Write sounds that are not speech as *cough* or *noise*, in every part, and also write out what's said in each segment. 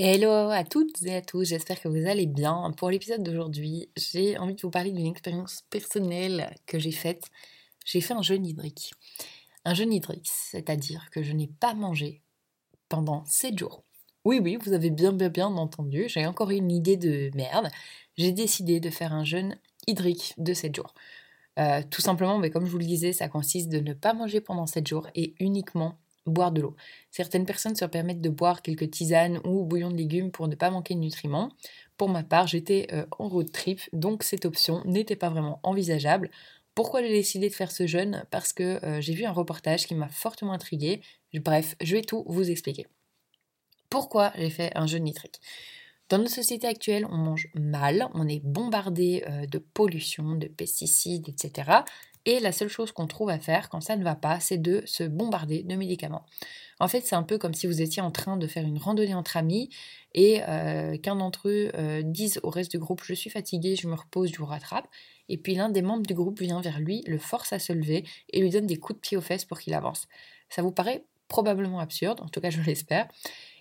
Hello à toutes et à tous, j'espère que vous allez bien. Pour l'épisode d'aujourd'hui, j'ai envie de vous parler d'une expérience personnelle que j'ai faite. J'ai fait un jeûne hydrique. Un jeûne hydrique, c'est-à-dire que je n'ai pas mangé pendant 7 jours. Oui, oui, vous avez bien, bien, bien entendu, j'ai encore eu une idée de merde. J'ai décidé de faire un jeûne hydrique de 7 jours. Euh, tout simplement, mais comme je vous le disais, ça consiste de ne pas manger pendant 7 jours et uniquement boire de l'eau. Certaines personnes se permettent de boire quelques tisanes ou bouillon de légumes pour ne pas manquer de nutriments. Pour ma part, j'étais euh, en road trip, donc cette option n'était pas vraiment envisageable. Pourquoi j'ai décidé de faire ce jeûne? Parce que euh, j'ai vu un reportage qui m'a fortement intriguée. Bref, je vais tout vous expliquer. Pourquoi j'ai fait un jeûne nitrique? Dans notre société actuelle, on mange mal, on est bombardé euh, de pollution, de pesticides, etc. Et la seule chose qu'on trouve à faire quand ça ne va pas, c'est de se bombarder de médicaments. En fait, c'est un peu comme si vous étiez en train de faire une randonnée entre amis et euh, qu'un d'entre eux euh, dise au reste du groupe Je suis fatigué, je me repose, je vous rattrape. Et puis l'un des membres du groupe vient vers lui, le force à se lever et lui donne des coups de pied aux fesses pour qu'il avance. Ça vous paraît probablement absurde, en tout cas je l'espère.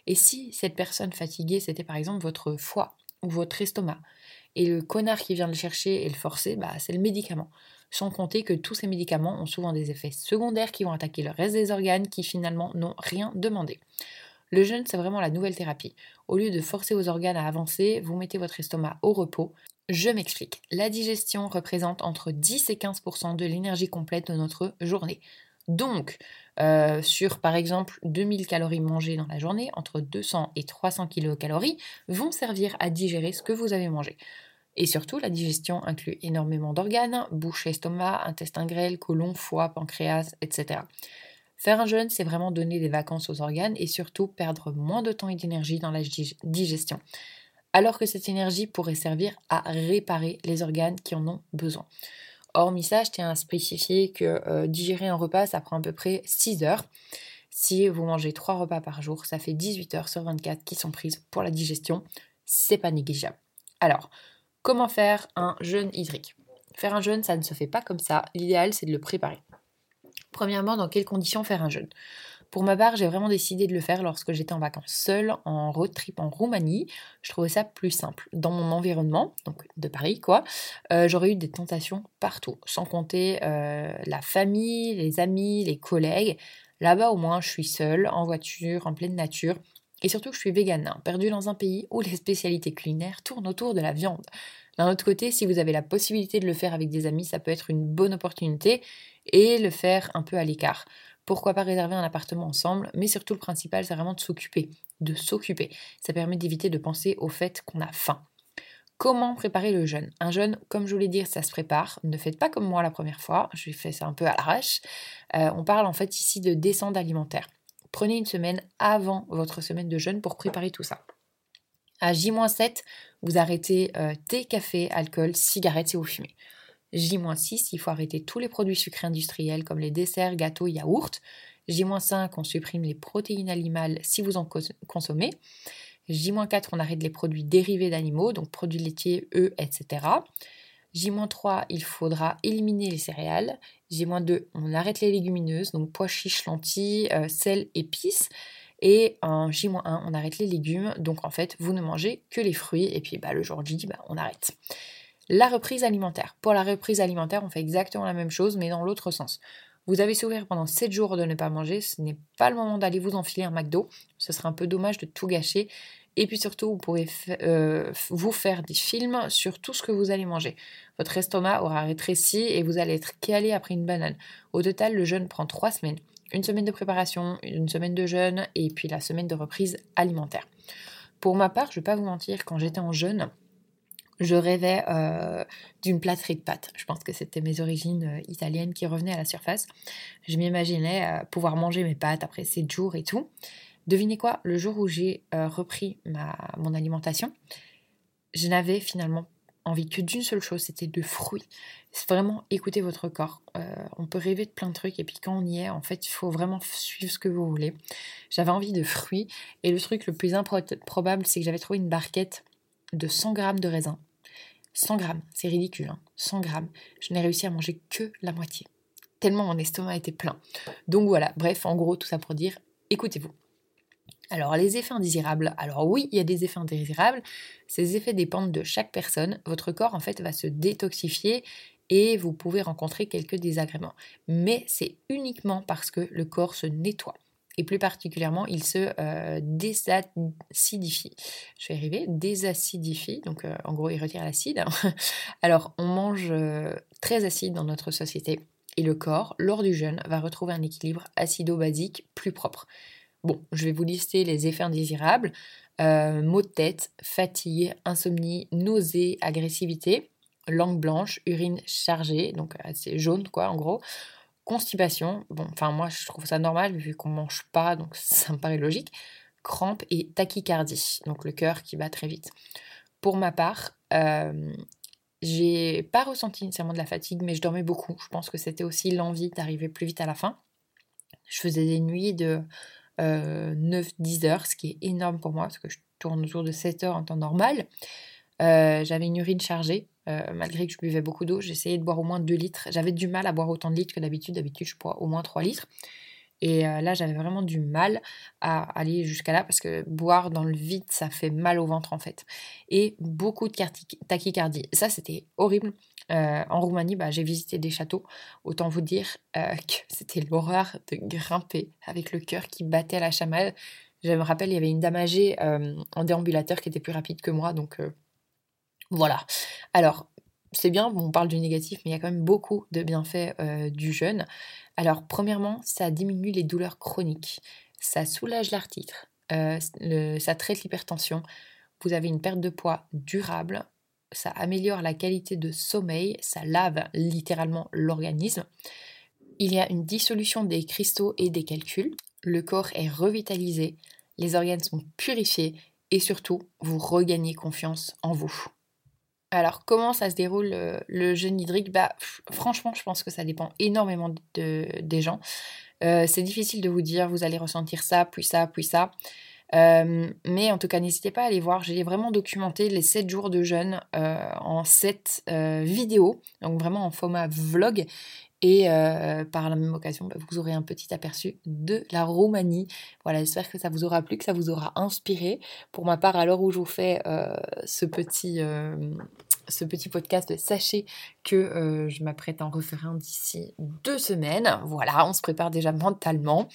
Et si cette personne fatiguée, c'était par exemple votre foie ou votre estomac, et le connard qui vient le chercher et le forcer, bah, c'est le médicament sans compter que tous ces médicaments ont souvent des effets secondaires qui vont attaquer le reste des organes qui finalement n'ont rien demandé. Le jeûne, c'est vraiment la nouvelle thérapie. Au lieu de forcer vos organes à avancer, vous mettez votre estomac au repos. Je m'explique. La digestion représente entre 10 et 15% de l'énergie complète de notre journée. Donc, euh, sur par exemple 2000 calories mangées dans la journée, entre 200 et 300 kilocalories vont servir à digérer ce que vous avez mangé. Et surtout, la digestion inclut énormément d'organes, bouche, estomac, intestin grêle, côlon, foie, pancréas, etc. Faire un jeûne, c'est vraiment donner des vacances aux organes et surtout perdre moins de temps et d'énergie dans la digestion. Alors que cette énergie pourrait servir à réparer les organes qui en ont besoin. Hormis ça, je tiens à spécifier que euh, digérer un repas, ça prend à peu près 6 heures. Si vous mangez 3 repas par jour, ça fait 18 heures sur 24 qui sont prises pour la digestion. C'est pas négligeable. Alors, Comment faire un jeûne hydrique? Faire un jeûne, ça ne se fait pas comme ça. L'idéal, c'est de le préparer. Premièrement, dans quelles conditions faire un jeûne? Pour ma part, j'ai vraiment décidé de le faire lorsque j'étais en vacances seule, en road trip en Roumanie. Je trouvais ça plus simple. Dans mon environnement, donc de Paris, quoi, euh, j'aurais eu des tentations partout, sans compter euh, la famille, les amis, les collègues. Là-bas, au moins, je suis seule, en voiture, en pleine nature. Et surtout je suis végane, hein, perdue dans un pays où les spécialités culinaires tournent autour de la viande. D'un autre côté, si vous avez la possibilité de le faire avec des amis, ça peut être une bonne opportunité et le faire un peu à l'écart. Pourquoi pas réserver un appartement ensemble, mais surtout le principal, c'est vraiment de s'occuper, de s'occuper. Ça permet d'éviter de penser au fait qu'on a faim. Comment préparer le jeûne? Un jeûne, comme je voulais dire, ça se prépare. Ne faites pas comme moi la première fois, j'ai fait ça un peu à l'arrache. Euh, on parle en fait ici de descente alimentaire. Prenez une semaine avant votre semaine de jeûne pour préparer tout ça. À J-7, vous arrêtez euh, thé, café, alcool, cigarettes et vous fumez. J-6, il faut arrêter tous les produits sucrés industriels comme les desserts, gâteaux, yaourts. J-5, on supprime les protéines animales si vous en consommez. J-4, on arrête les produits dérivés d'animaux, donc produits laitiers, œufs, etc. J-3, il faudra éliminer les céréales. J-2, on arrête les légumineuses, donc pois chiches, lentilles, euh, sel, épices. Et en J-1, on arrête les légumes. Donc en fait, vous ne mangez que les fruits. Et puis bah, le jour J, bah, on arrête. La reprise alimentaire. Pour la reprise alimentaire, on fait exactement la même chose, mais dans l'autre sens. Vous avez souffert pendant 7 jours de ne pas manger, ce n'est pas le moment d'aller vous enfiler un McDo. Ce serait un peu dommage de tout gâcher. Et puis surtout, vous pourrez euh, vous faire des films sur tout ce que vous allez manger. Votre estomac aura rétréci et vous allez être calé après une banane. Au total, le jeûne prend trois semaines. Une semaine de préparation, une semaine de jeûne et puis la semaine de reprise alimentaire. Pour ma part, je ne vais pas vous mentir, quand j'étais en jeûne, je rêvais euh, d'une plâtrée de pâtes. Je pense que c'était mes origines euh, italiennes qui revenaient à la surface. Je m'imaginais pouvoir manger mes pâtes après 7 jours et tout. Devinez quoi Le jour où j'ai euh, repris ma, mon alimentation, je n'avais finalement envie que d'une seule chose, c'était de fruits. C'est vraiment écouter votre corps. Euh, on peut rêver de plein de trucs et puis quand on y est, en fait, il faut vraiment suivre ce que vous voulez. J'avais envie de fruits et le truc le plus improbable, c'est que j'avais trouvé une barquette de 100 grammes de raisin. 100 grammes, c'est ridicule, 100 hein. grammes. Je n'ai réussi à manger que la moitié. Tellement mon estomac était plein. Donc voilà, bref, en gros, tout ça pour dire, écoutez-vous. Alors les effets indésirables, alors oui, il y a des effets indésirables, ces effets dépendent de chaque personne. Votre corps en fait va se détoxifier et vous pouvez rencontrer quelques désagréments. Mais c'est uniquement parce que le corps se nettoie. Et plus particulièrement, il se euh, désacidifie. Je vais arriver, désacidifie, donc euh, en gros, il retire l'acide. *laughs* Alors, on mange euh, très acide dans notre société. Et le corps, lors du jeûne, va retrouver un équilibre acido-basique plus propre. Bon, je vais vous lister les effets indésirables. maux de tête, fatigue, insomnie, nausée, agressivité langue blanche, urine chargée, donc assez jaune quoi en gros, constipation, bon enfin moi je trouve ça normal vu qu'on mange pas donc ça me paraît logique, crampes et tachycardie, donc le cœur qui bat très vite. Pour ma part, euh, j'ai pas ressenti nécessairement de la fatigue, mais je dormais beaucoup. Je pense que c'était aussi l'envie d'arriver plus vite à la fin. Je faisais des nuits de 9-10 euh, heures, ce qui est énorme pour moi, parce que je tourne autour de 7 heures en temps normal. Euh, j'avais une urine chargée, euh, malgré que je buvais beaucoup d'eau, j'essayais de boire au moins 2 litres. J'avais du mal à boire autant de litres que d'habitude. D'habitude, je bois au moins 3 litres. Et euh, là, j'avais vraiment du mal à aller jusqu'à là parce que boire dans le vide, ça fait mal au ventre en fait. Et beaucoup de tachycardie. Ça, c'était horrible. en Roumanie, bah, j'ai visité des châteaux. Autant vous dire que c'était l'horreur de grimper avec le cœur qui battait à la chamade. Je me rappelle, il y avait une dame âgée en déambulateur qui était plus rapide que moi, donc voilà. Alors, c'est bien, on parle du négatif, mais il y a quand même beaucoup de bienfaits euh, du jeûne. Alors, premièrement, ça diminue les douleurs chroniques, ça soulage l'artitre, euh, ça traite l'hypertension, vous avez une perte de poids durable, ça améliore la qualité de sommeil, ça lave littéralement l'organisme. Il y a une dissolution des cristaux et des calculs, le corps est revitalisé, les organes sont purifiés et surtout, vous regagnez confiance en vous. Alors, comment ça se déroule euh, le, jeûne hydrique bah, Franchement, je pense que ça dépend énormément de, des gens. Euh, c'est difficile de vous dire, vous allez ressentir ça, puis ça, puis ça. Euh, mais en tout cas, n'hésitez pas à aller voir. J'ai vraiment documenté les 7 jours de jeûne en 7 vidéos, donc vraiment en format vlog. Et euh, par la même occasion, bah, vous aurez un petit aperçu de la Roumanie. Voilà, j'espère que ça vous aura plu, que ça vous aura inspiré. Pour ma part, à l'heure où je vous fais euh, ce, petit, euh, ce petit podcast, sachez que je m'apprête à en refaire un d'ici deux semaines. Voilà, on se prépare déjà mentalement.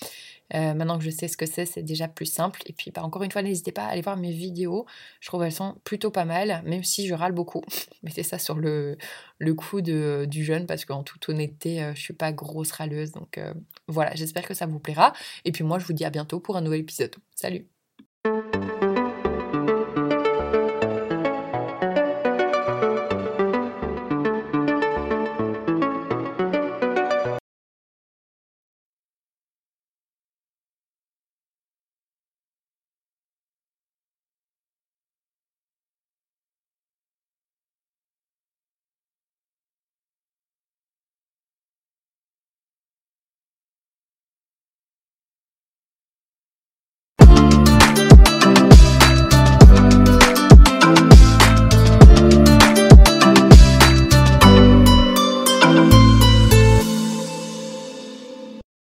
Euh, maintenant que je sais ce que c'est, c'est déjà plus simple. Et puis, bah, encore une fois, n'hésitez pas à aller voir mes vidéos. Je trouve elles sont plutôt pas mal, même si je râle beaucoup. *laughs* Mettez ça sur le, le coup du jeûne, parce qu'en toute honnêteté, euh, je suis pas grosse râleuse. Donc euh, voilà, j'espère que ça vous plaira. Et puis moi, je vous dis à bientôt pour un nouvel épisode. Salut